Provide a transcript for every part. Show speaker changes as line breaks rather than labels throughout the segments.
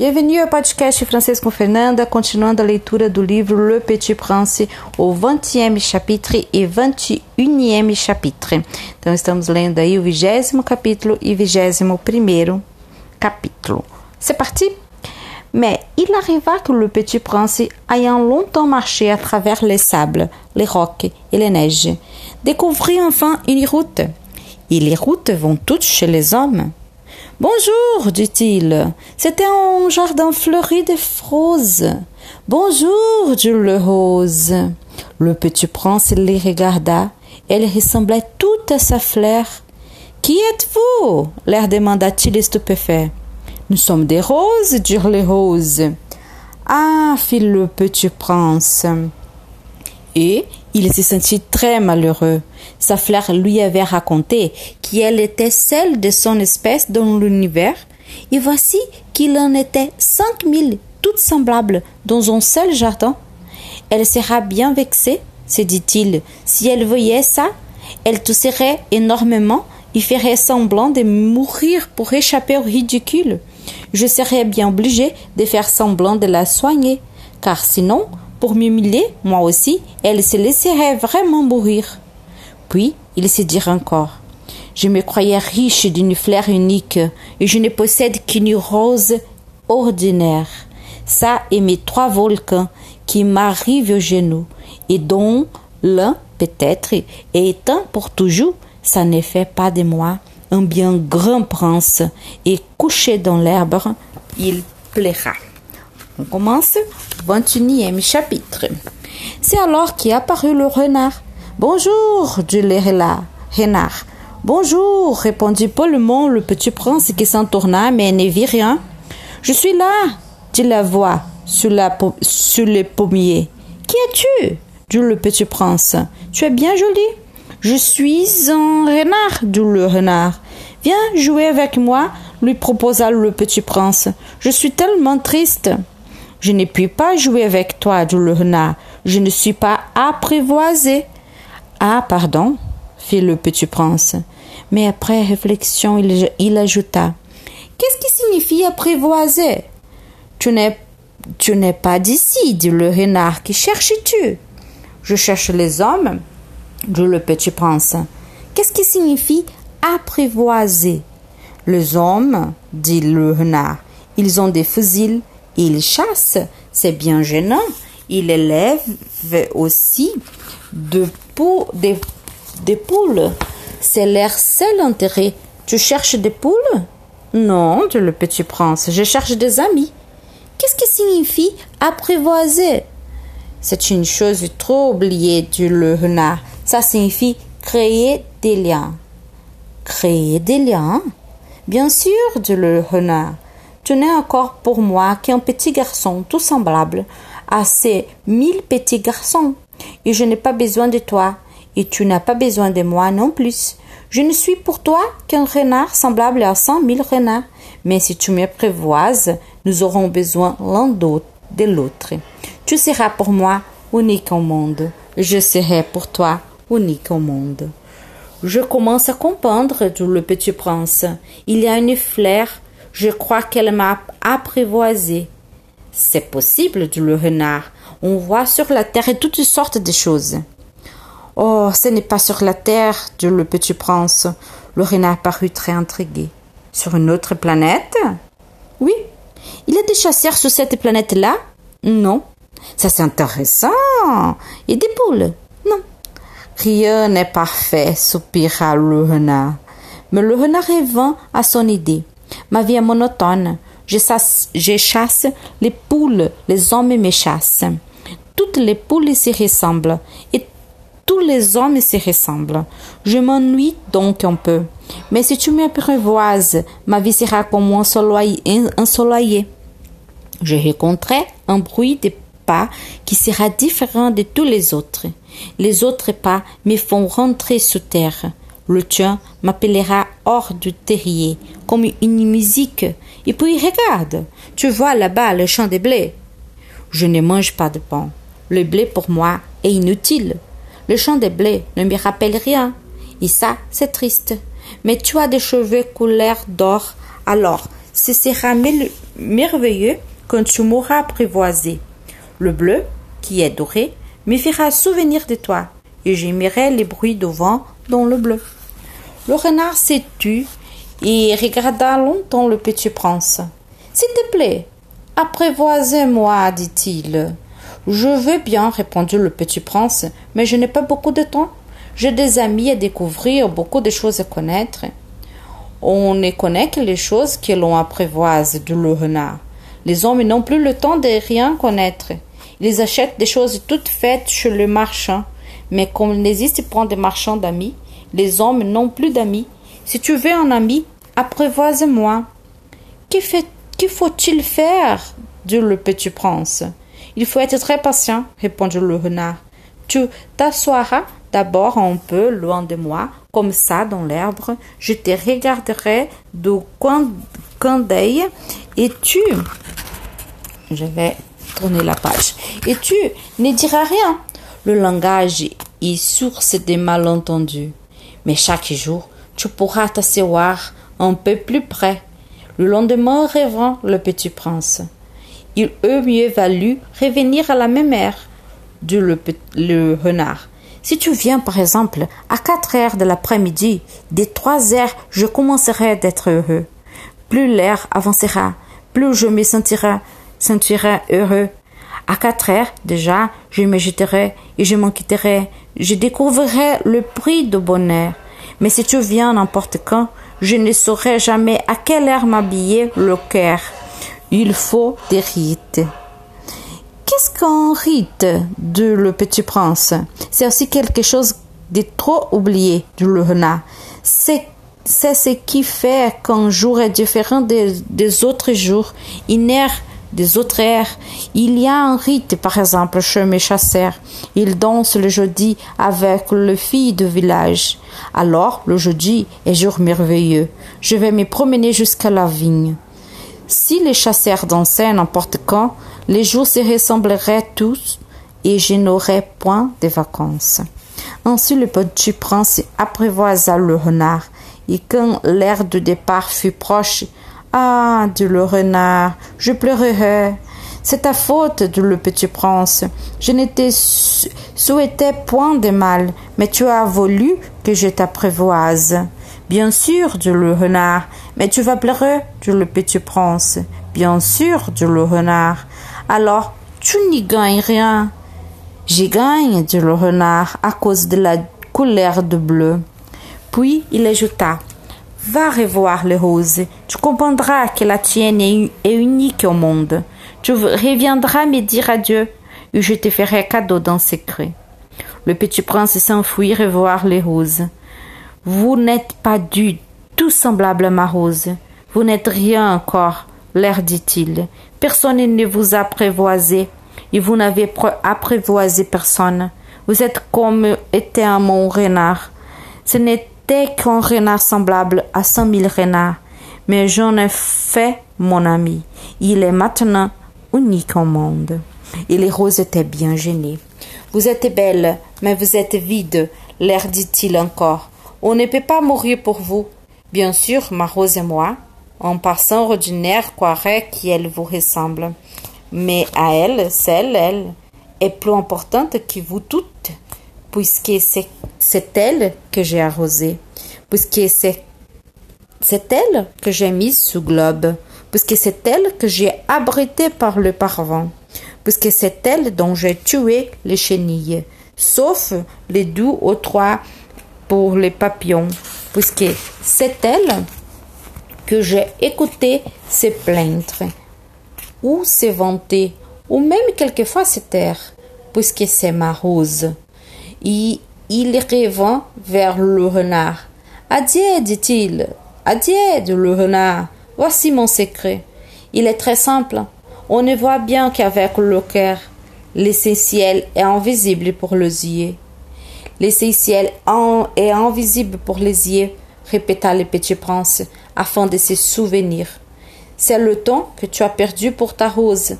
Bienvenue ao podcast Francês com Fernanda, continuando a leitura do livro Le Petit Prince, o 20e chapitre e 21e chapitre. Então, estamos lendo aí o 20 capítulo e 21 capítulo. C'est parti? Mais il arriva que le petit prince, ayant longtemps marché à travers les sables, les rocs et les neiges, découvrit enfin une route. Et les routes vont toutes chez les hommes. Bonjour, dit-il. C'était un jardin fleuri de roses. Bonjour, dit le rose. Le petit prince les regarda. Elle ressemblait tout à sa fleur. Qui êtes-vous? leur demanda-t-il stupéfait. Nous sommes des roses, dirent les roses. Ah, fit le petit prince. Et il se sentit très malheureux. Sa fleur lui avait raconté qu'elle était celle de son espèce dans l'univers, et voici qu'il en était cinq mille, toutes semblables, dans un seul jardin. Elle sera bien vexée, se dit-il, si elle voyait ça. Elle tousserait énormément et ferait semblant de mourir pour échapper au ridicule. Je serais bien obligé de faire semblant de la soigner, car sinon pour m'humilier, moi aussi, elle se laisserait vraiment mourir. Puis, il se dit encore. Je me croyais riche d'une fleur unique, et je ne possède qu'une rose ordinaire. Ça et mes trois volcans qui m'arrivent aux genoux, et dont l'un, peut-être, est éteint pour toujours, ça ne fait pas de moi un bien grand prince, et couché dans l'herbe, il plaira. On commence 21e chapitre. C'est alors qu'apparut le renard. Bonjour, dit le renard. Bonjour, répondit poliment le petit prince qui s'entourna mais ne vit rien. Je suis là, dit la voix sur, sur les pommiers. Qui es-tu? dit le petit prince. Tu es bien joli? Je suis un renard, dit le renard. Viens jouer avec moi, lui proposa le petit prince. Je suis tellement triste. Je ne puis pas jouer avec toi, dit le renard. Je ne suis pas apprivoisé. Ah, pardon, fit le petit prince. Mais après réflexion, il, ajouta. Qu'est-ce qui signifie apprivoiser? Tu n'es, tu n'es pas d'ici, dit le renard. Qui cherches-tu? Je cherche les hommes, dit le petit prince. Qu'est-ce qui signifie apprivoiser? Les hommes, dit le renard, ils ont des fusils il chasse, c'est bien gênant. Il élève aussi de des, poules. C'est leur seul intérêt. Tu cherches des poules? Non, dit le petit prince, je cherche des amis. Qu'est-ce que signifie apprivoiser? C'est une chose trop oubliée, dit le renard. Ça signifie créer des liens. Créer des liens? Bien sûr, dit le renard. N'es encore pour moi qu'un petit garçon tout semblable à ces mille petits garçons. Et je n'ai pas besoin de toi, et tu n'as pas besoin de moi non plus. Je ne suis pour toi qu'un renard semblable à cent mille renards. Mais si tu me prévoises, nous aurons besoin l'un de l'autre. Tu seras pour moi unique au monde. Je serai pour toi unique au monde. Je commence à comprendre, dit le petit prince. Il y a une fleur je crois qu'elle m'a apprivoisé. C'est possible, dit le renard. On voit sur la terre toutes sortes de choses. Oh, ce n'est pas sur la terre, dit le petit prince. Le renard parut très intrigué. Sur une autre planète? Oui. Il y a des chasseurs sur cette planète-là? Non. Ça c'est intéressant. Et des poules Non. Rien n'est parfait, soupira le renard. Mais le renard revint à son idée. Ma vie est monotone. Je chasse, les poules, les hommes me chassent. Toutes les poules se ressemblent et tous les hommes se ressemblent. Je m'ennuie donc un peu. Mais si tu me ma vie sera comme ensoleillée. Je rencontrerai un bruit de pas qui sera différent de tous les autres. Les autres pas me font rentrer sous terre. Le tien m'appellera hors du terrier, comme une musique. Et puis regarde, tu vois là-bas le champ de blé. Je ne mange pas de pain. Le blé pour moi est inutile. Le champ de blé ne me rappelle rien. Et ça, c'est triste. Mais tu as des cheveux couleur d'or. Alors, ce sera merveilleux quand tu m'auras apprivoisé. Le bleu, qui est doré, me fera souvenir de toi, et j'aimerai les bruits de vent dans le bleu. Le renard s'est tu et regarda longtemps le petit prince. S'il te plaît, apprivoisez-moi, dit-il. Je veux bien, répondit le petit prince, mais je n'ai pas beaucoup de temps. J'ai des amis à découvrir, beaucoup de choses à connaître. On ne connaît que les choses que l'on apprivoise, dit le renard. Les hommes n'ont plus le temps de rien connaître. Ils achètent des choses toutes faites chez le marchand. Mais comme il n'existe pas de marchands d'amis, les hommes n'ont plus d'amis. Si tu veux un ami, apprivoise-moi. Que faut-il faire? dit le petit prince. Il faut être très patient, répondit le renard. Tu t'assoiras d'abord un peu loin de moi, comme ça dans l'herbe. Je te regarderai du coin, d'œil et tu. Je vais tourner la page. Et tu ne diras rien. Le langage est source des malentendus. Mais chaque jour, tu pourras t'asseoir un peu plus près. Le lendemain rêvant le petit prince. Il eût mieux valu revenir à la même heure, dit le, renard. Si tu viens, par exemple, à quatre heures de l'après-midi, dès trois heures, je commencerai d'être heureux. Plus l'air avancera, plus je me sentirai heureux. À quatre heures, déjà, je me jeterai et je m'en quitterai. Je découvrirai le prix de bonheur. Mais si tu viens n'importe quand, je ne saurai jamais à quelle heure m'habiller le cœur. Il faut des rites. Qu'est-ce qu'un rite dit le petit prince? C'est aussi quelque chose de trop oublié, le renard. C'est c'est ce qui fait qu'un jour est différent des, des autres jours, une ère des autres airs. Il y a un rite, par exemple, chez mes chasseurs. Ils dansent le jeudi avec le fille du village. Alors, le jeudi est jour merveilleux. Je vais me promener jusqu'à la vigne. Si les chasseurs dansaient n'importe quand, les jours se ressembleraient tous et je n'aurais point de vacances. Ainsi le petit prince apprivoisa le renard, et quand l'heure de départ fut proche, ah, dit le renard, je pleurerai. C'est ta faute, dit le petit prince. Je ne te souhaitais point de mal, mais tu as voulu que je t'apprivoise. Bien sûr, dit le renard, mais tu vas pleurer, dit le petit prince. Bien sûr, dit le renard. Alors, tu n'y gagnes rien. J'y gagne, dit le renard, à cause de la couleur de bleu. Puis il ajouta. Va revoir les roses. Tu comprendras que la tienne est unique au monde. Tu reviendras me dire adieu et je te ferai cadeau d'un secret. Le petit prince s'enfuit revoir les roses. Vous n'êtes pas du tout semblable à ma rose. Vous n'êtes rien encore, l'air dit-il. Personne ne vous a et vous n'avez apprivoisé personne. Vous êtes comme était un mon renard. Ce n'est qu'un renard semblable à cent mille renards, mais j'en ai fait mon ami. Il est maintenant unique au monde. Et les roses étaient bien gênées. Vous êtes belle, mais vous êtes vide, l'air dit-il encore. On ne peut pas mourir pour vous. Bien sûr, ma rose et moi, en passant ordinaire, croirait qu'elle vous ressemble. Mais à elle, celle, elle, est plus importante que vous toutes puisque c'est elle que j'ai arrosée, puisque c'est c'est elle que j'ai mise sous globe, puisque c'est elle que j'ai abritée par le parvent, puisque c'est elle dont j'ai tué les chenilles, sauf les doux aux trois pour les papillons, puisque c'est elle que j'ai écouté se plaindre, ou se vanter, ou même quelquefois se taire, puisque c'est ma rose il revint vers le renard. Adieu, dit-il. Adieu, le renard. Voici mon secret. Il est très simple. On ne voit bien qu'avec le cœur. L'essentiel est invisible pour les yeux. L'essentiel est invisible pour les yeux, répéta le petit prince, afin de se souvenir. C'est le temps que tu as perdu pour ta rose,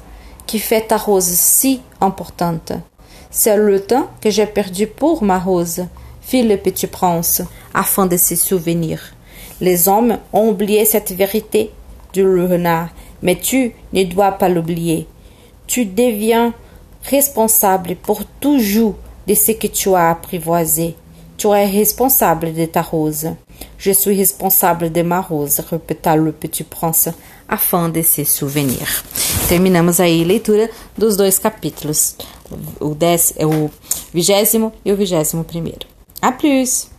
qui fait ta rose si importante. C'est le temps que j'ai perdu pour ma rose, fit le petit prince, afin de se souvenir. Les hommes ont oublié cette vérité, dit le renard, mais tu ne dois pas l'oublier. Tu deviens responsable pour toujours de ce que tu as apprivoisé. Tu es responsable de ta rose. Je suis responsable de ma rose, répéta le petit prince, afin de se souvenir. Terminamos aí a leitura dos dois capítulos, o, dez, o vigésimo e o vigésimo primeiro. A plus!